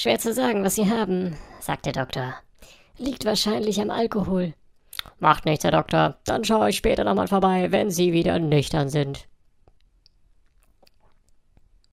Schwer zu sagen, was Sie haben, sagt der Doktor. Liegt wahrscheinlich am Alkohol. Macht nichts, Herr Doktor. Dann schaue ich später nochmal vorbei, wenn Sie wieder nüchtern sind.